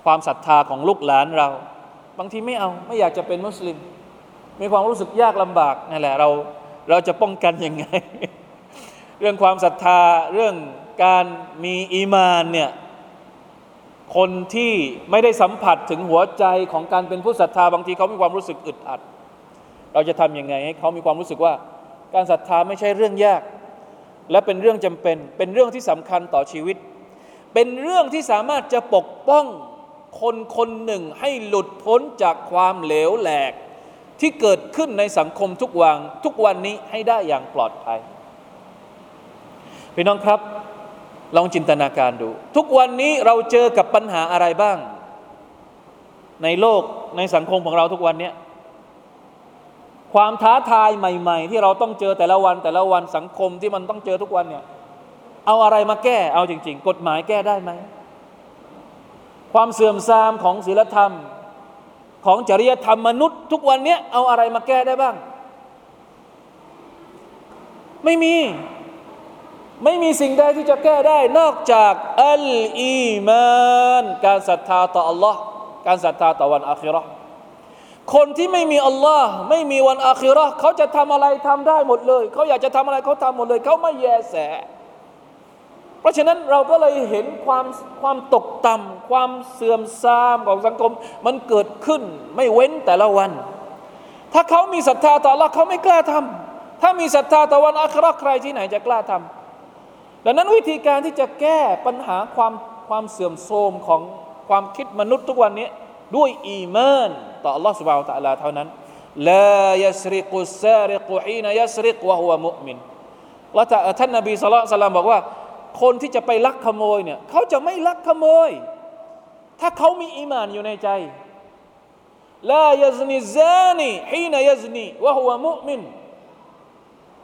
Speaker 1: ความศรัทธาของลูกหลานเรา บางทีไม่เอาไม่อยากจะเป็นมุสลิม มีความรู้สึกยากลำบากนั่นแหละเราเราจะป้องกันยังไง เรื่องความศรัทธาเรื่องการมีอีมานเนี่ย คนที่ไม่ได้สัมผัสถึงหัวใจของการเป็นผู้ศรัทธาบางทีเขามีความรู้สึกอึดอัด เราจะทำยังไงให้เขามีความรู้สึกว่า การศรัทธาไม่ใช่เรื่องยาก และเป็นเรื่องจำเป็น เป็นเรื่องที่สำคัญต่อชีวิต เป็นเรื่องที่สามารถจะปกป้องคนคนหนึ่งให้หลุดพ้นจากความเหลวแหลก ที่เกิดขึ้นในสังคมทุกวันทุกวันนี้ให้ได้อย่างปลอดภัยพี่น้องครับ ลองจินตนาการดู ทุกวันนี้เราเจอกับปัญหาอะไรบ้าง ในโลกในสังคมของเราทุกวันนี้ความท้าทายใหม่ ๆ ที่เราต้องเจอแต่ละวันแต่ละวันสังคมที่มันต้องเจอทุกวันเนี่ยเอาอะไรมาแก้เอาจริง ๆ กฎหมายแก้ได้ไหม ความเสื่อมทรามของศีลธรรม ของจริยธรรมมนุษย์ ทุกวันนี้เอาอะไรมาแก้ได้บ้าง ไม่มี ไม่มีสิ่งใดที่จะแก้ได้นอกจากอัลอีมานการศรัทธาต่อ Allah การศรัทธาต่อวันอาคิรอคนที่ไม่มีอัลลอฮ์ไม่มีวันอาคิรอเขาจะทำอะไรทำได้หมดเลย เขาอยากจะทำอะไรเขาทำหมดเลย เขาไม่แยแส เพราะฉะนั้นเราก็เลยเห็นความความตกต่ำความเสื่อมทรามของสังคม มันเกิดขึ้นไม่เว้นแต่ละวัน ถ้าเขามีศรัทธาต่อละเขาไม่กล้าทำถ้ามีศรัทธาต่อวันอาคราใครที่ไหนจะกล้าทำ ดังนั้นวิธีการที่จะแก้ปัญหาความความเสื่อมโทรมของความคิดมนุษย์ทุกวันนี้ด้วยอีมานต่อ Allah سبحانه และ تعالى เท่านั้นลายัสริกุซาริกุฮีนยัสริกวะฮุวะมุมินแล้วท่านนบีสุลต่านบอกว่า คนที่จะไปลักขโมยเนี่ยเขาจะไม่ลักขโมย ถ้าเขามีอีมานอยู่ในใจลายัซนิซานีฮีนยัซนีวะฮุวะมุมิน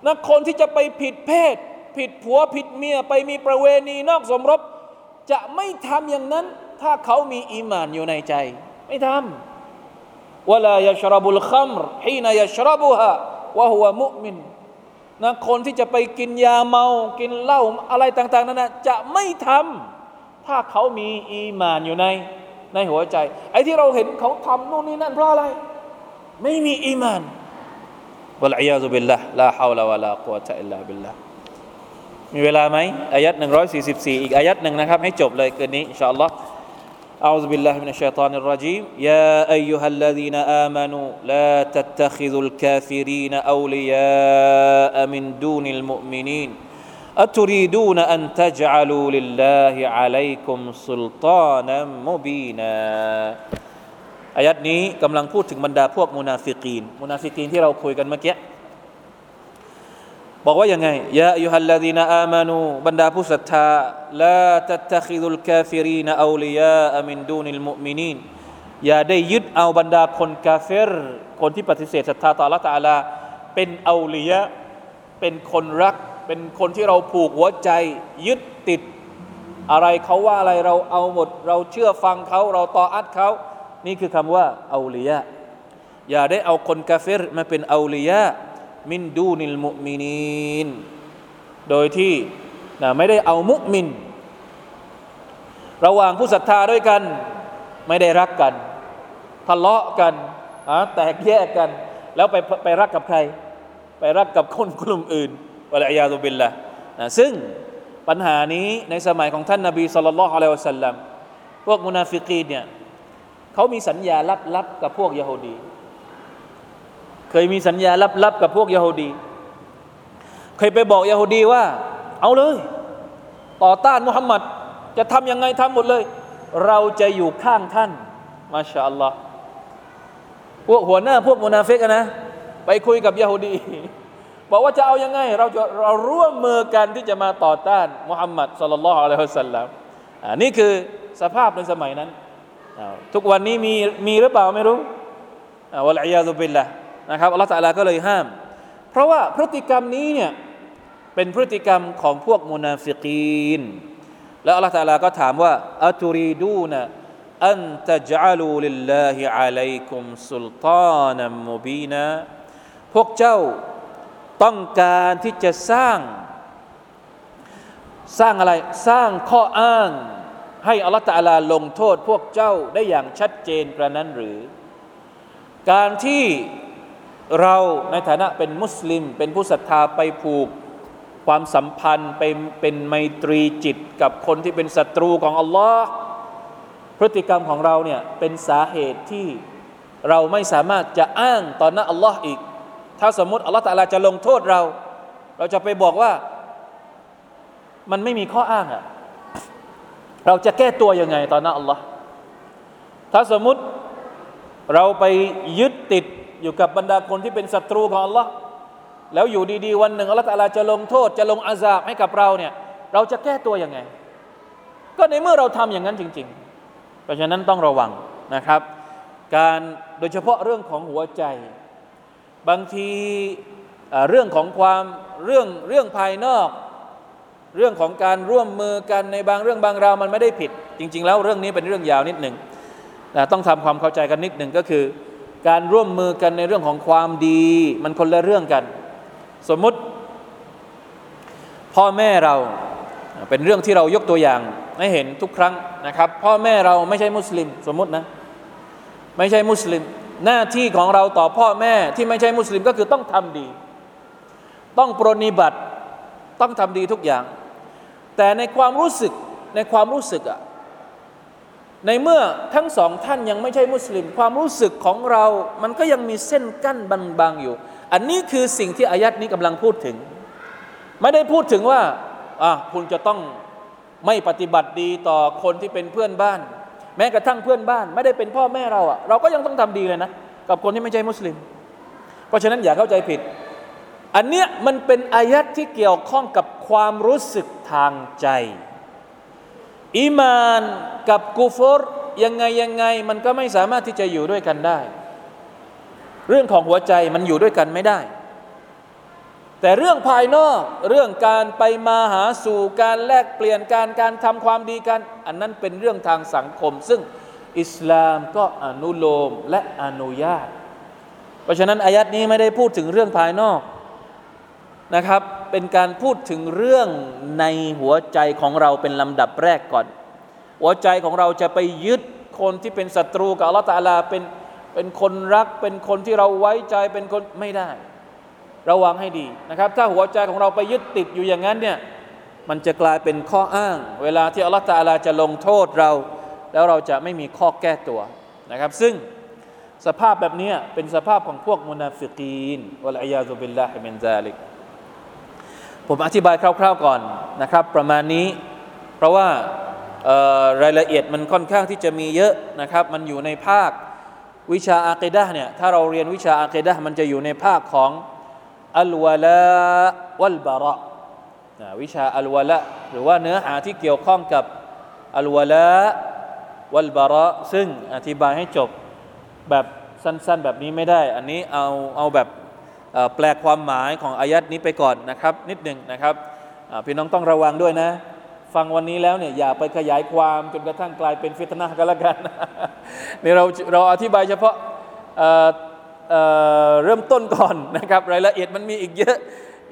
Speaker 1: นะคนที่จะไปผิดเพศ ผิดผัวผิดเมียไปมีประเวณีนอกสมรสจะไม่ทำอย่างนั้น ถ้าเขามีอีมานอยู่ในใจ ไม่ทำวลายชรบุลคัมรฮีนายชรบุฮะวะฮุวมุมินนะคนที่จะไปกินยาเมา กินเหล้าอะไรต่าง ๆ นั้นนะจะไม่ทำถ้าเขามีอีมานอยู่ใน ในหัวใจ ไอ้ที่เราเห็นเขาทำนู่นนี่นั่นเพราะอะไร ไม่มีอีมานวะลัยยาซุบิลละลาฮาวลาวะลากุวะตะอิลลาบิลละ มีเวลาไหมอายัด144 อีกอายัดหนึ่งนะครับ ให้จบเลยคืนนี้อินชาอัลลอฮ์ أعوذ بالله من الشيطان الرجيم يا أيها الذين آمنوا لا تتخذوا الكافرين أولياء من دون المؤمنين أتريدون أن تجعلوا لله عليكم سلطانا مبينا อายัดนี้กำลังพูดถึงบรรดาพวกมุนาฟิกีนมุนาฟิกีนที่เราคุยกันเมื่อกี้ บอกว่ายังไงيا أيها الذين آمنوا บรรดาผู้ศรัทธาلا تتخذوا الكافرين أولياء من دون المؤمنينอย่าได้ยึดเอาบรรดาคนกาเฟรคนที่ปฏิเสธศรัทธาต่อละตาลา เป็นอูลียะเป็นคนรัก เป็นคนที่เราผูกหัวใจ ยึดติด อะไรเขาว่าอะไรเราเอาหมด เราเชื่อฟังเขาเราต่ออัดเขา นี่คือคำว่าอูลียะอย่าได้เอาคนกาเฟรมาเป็นอูลียะ มินดูนิลมุมินีนโดยที่นะไม่ได้เอามุมิน ระหว่างผู้ศรัทธาด้วยกัน ไม่ได้รักกัน ทะเลาะกันแตกแยกกัน แล้วไปไปรักกับใคร ไปรักกับคนกลุ่มอื่นวะลัยยาตุบิลละนะซึ่งปัญหานี้ในสมัยของท่านนาบีสุลต่านละฮ์อะลัยฮิวะสัลลัมพวกมุนาฟิกีเนี่ยเขามีสัญญาลับๆกับพวกยโฮดี เคยมีสัญญาลับๆกับพวกยโฮดี เคยไปบอกยโฮดีว่า เอาเลย ต่อต้านมุฮัมมัดจะทำยังไงทำหมดเลย เราจะอยู่ข้างท่าน มาชาอัลลอฮ์พวกหัวหน้าพวกมุนาฟิกนะ ไปคุยกับยโฮดี บอกว่าจะเอายังไง เราจะเราร่วมมือกันที่จะมาต่อต้านมุฮัมมัดสุลลัลลอฮุอะลัยฮิสัลลัมอันนี้คือสภาพในสมัยนั้น ทุกวันนี้มีมีหรือเปล่าไม่รู้วะลัยยาซุบิลละ นะครับอัลลอฮฺตะลาก็เลยห้าม เพราะว่าพฤติกรรมนี้เนี่ยเป็นพฤติกรรมของพวกมุนาฟิกีน แล้วอัลลอฮฺตะลาก็ถามว่าأتريدون أن تجعلوا لله عليكم سلطانا مبينا พวกเจ้าต้องการที่จะสร้าง สร้างอะไรสร้างข้ออ้าง ให้อัลลอฮฺตะลาลงโทษพวกเจ้าได้อย่างชัดเจนกระนั้นหรือ การที่ เราในฐานะเป็นมุสลิม เป็นผู้ศรัทธาไปผูกความสัมพันธ์ไปเป็นไมตรีจิตกับคนที่เป็นศัตรูของอัลลอฮ์พฤติกรรมของเราเนี่ยเป็นสาเหตุที่เราไม่สามารถจะอ้างต่อหน้าอัลลอฮ์อีก ถ้าสมมติอัลลอฮ์ตะลาจะลงโทษเรา เราจะไปบอกว่ามันไม่มีข้ออ้างอะเราจะแก้ตัวยังไงตอนนั้นอัลลอฮ์ถ้าสมมติเราไปยึดติด อยู่กับบรรดาคนที่เป็นศัตรูของอัลลอฮ์แล้วอยู่ดีๆ วันหนึ่งอัลลอฮ์ตาลาจะลงโทษจะลงอาซาบให้กับเราเนี่ยเราจะแก้ตัวยังไง ก็ในเมื่อเราทำอย่างนั้นจริง ๆ เพราะฉะนั้นต้องระวังนะครับ การโดยเฉพาะเรื่องของหัวใจ บางทีเรื่องของความเรื่องเรื่องภายนอก เรื่องของการร่วมมือกันในบางเรื่องบางราวมันไม่ได้ผิด จริง ๆ แล้วเรื่องนี้เป็นเรื่องยาวนิดหนึ่งต้องทำความเข้าใจกันนิดหนึ่งก็คือ การร่วมมือกันในเรื่องของความดี มันคนละเรื่องกัน สมมุติ พ่อแม่เราเป็นเรื่องที่เรายกตัวอย่างให้เห็นทุกครั้งนะครับ พ่อแม่เราไม่ใช่มุสลิม สมมตินะ ไม่ใช่มุสลิม หน้าที่ของเราต่อพ่อแม่ที่ไม่ใช่มุสลิมก็คือต้องทำดี ต้องปรนิบัติต้องทำดีทุกอย่าง แต่ในความรู้สึกในความรู้สึกอะ ในเมื่อทั้งสองท่านยังไม่ใช่มุสลิม ความรู้สึกของเรามันก็ยังมีเส้นกั้นบางๆอยู่ อันนี้คือสิ่งที่อายัดนี้กำลังพูดถึง ไม่ได้พูดถึงว่าอะคุณจะต้องไม่ปฏิบัติดีต่อคนที่เป็นเพื่อนบ้าน แม้กระทั่งเพื่อนบ้าน ไม่ได้เป็นพ่อแม่เราอะเราก็ยังต้องทำดีเลยนะ กับคนที่ไม่ใช่มุสลิม เพราะฉะนั้นอย่าเข้าใจผิด อันเนี้ยมันเป็นอายัดที่เกี่ยวข้องกับความรู้สึกทางใจ อีมานกับกูฟรยังไงยังไงมันก็ไม่สามารถที่จะอยู่ด้วยกันได้ เรื่องของหัวใจมันอยู่ด้วยกันไม่ได้ แต่เรื่องภายนอกเรื่องการไปมาหาสู่การแลกเปลี่ยนการการทำความดีกัน อันนั้นเป็นเรื่องทางสังคม ซึ่งอิสลามก็อนุโลมและอนุญาต เพราะฉะนั้นอายัดนี้ไม่ได้พูดถึงเรื่องภายนอก นะครับ เป็นการพูดถึงเรื่องในหัวใจของเราเป็นลำดับแรกก่อน หัวใจของเราจะไปยึดคนที่เป็นศัตรูกับอัลลอฮฺตาลาเป็นเป็นคนรักเป็นคนที่เราไว้ใจเป็นคนไม่ได้ ระวังให้ดีนะครับ ถ้าหัวใจของเราไปยึดติดอยู่อย่างนั้นเนี่ยมันจะกลายเป็นข้ออ้าง เวลาที่อัลลอฮฺตาลาจะลงโทษเรา แล้วเราจะไม่มีข้อแก้ตัวนะครับ ซึ่งสภาพแบบนี้เป็นสภาพของพวกมุนาฟิกีนوالعياذ بالله من ذلك ผมอธิบายคร่าวๆก่อนนะครับ ประมาณนี้ เพราะว่ารายละเอียดมันค่อนข้างที่จะมีเยอะนะครับ มันอยู่ในภาควิชาอากีดะเนี่ยถ้าเราเรียนวิชาอากีดะมันจะอยู่ในภาคของالولاء والبراءวิชาอัลวะละหรือว่าเนื้อหาที่เกี่ยวข้องกับอัลวะละวัลบาระซึ่งอธิบายให้จบแบบสั้น ๆ แบบนี้ไม่ได้ อันนี้เอาเอาแบบ แปลความหมายของอายัดนี้ไปก่อนนะครับ นิดหนึ่งนะครับพี่น้องต้องระวังด้วยนะ ฟังวันนี้แล้วเนี่ยอย่าไปขยายความจนกระทั่งกลายเป็นฟิตนะกันละกันนี่เราเราอธิบายเฉพาะเเริ่มต้นก่อนนะครับ รายละเอียดมันมีอีกเยอะ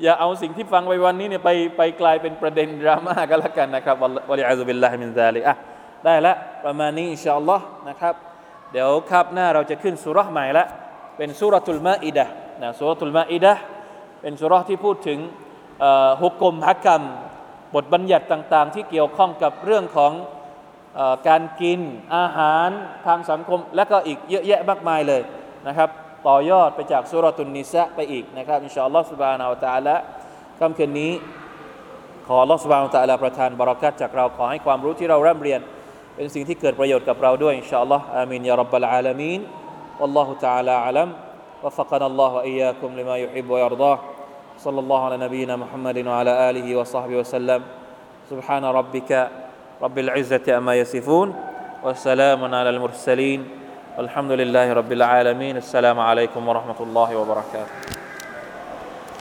Speaker 1: อย่าเอาสิ่งที่ฟังไปวันนี้เนี่ยไปไปกลายเป็นประเด็นดราม่ากันละกันนะครับวะลิอัลบิลลาฮิมินซาลิอะได้ละประมาณนี้อินชาอัลลอฮ์นะครับ เดี๋ยวคาบหน้าเราจะขึ้นสุรษใหม่ละเป็นสุรทุลมาอิดะ นะสุรทุลมาอิดะเป็นสุรที่พูดถึงฮุกกลมฮักกรรม บทบัญญัติต่าง ๆ ที่เกี่ยวข้องกับเรื่องของอการกินอาหารทางสังคม และก็อีกเยอะแยะมากมายเลยนะครับ ต่อยอดไปจากสุรทุนนิสะไปอีกนะครับอินชาอัลลอฮฺสุบานาอัตาละค่ำคืนนี้ขอลอสบานาวตาละประทานบรักัตจากเราขอให้ความรู้ที่เราเริ่มเรียน เป็นสิ่งที่เกิดประโยชน์กับเราด้วย อินชาอัลลอฮฺอามินยารับบะลอาลามีนอัลลอฮุตะอาลาอัลัม وفقنا الله وإياكم لما يحب ويرضاه. صلى الله على نبينا محمد وعلى آله وصحبه وسلم. سبحان ربك رب العزة أما يصفون والسلام على المرسلين. والحمد لله رب العالمين. السلام عليكم ورحمة الله وبركاته.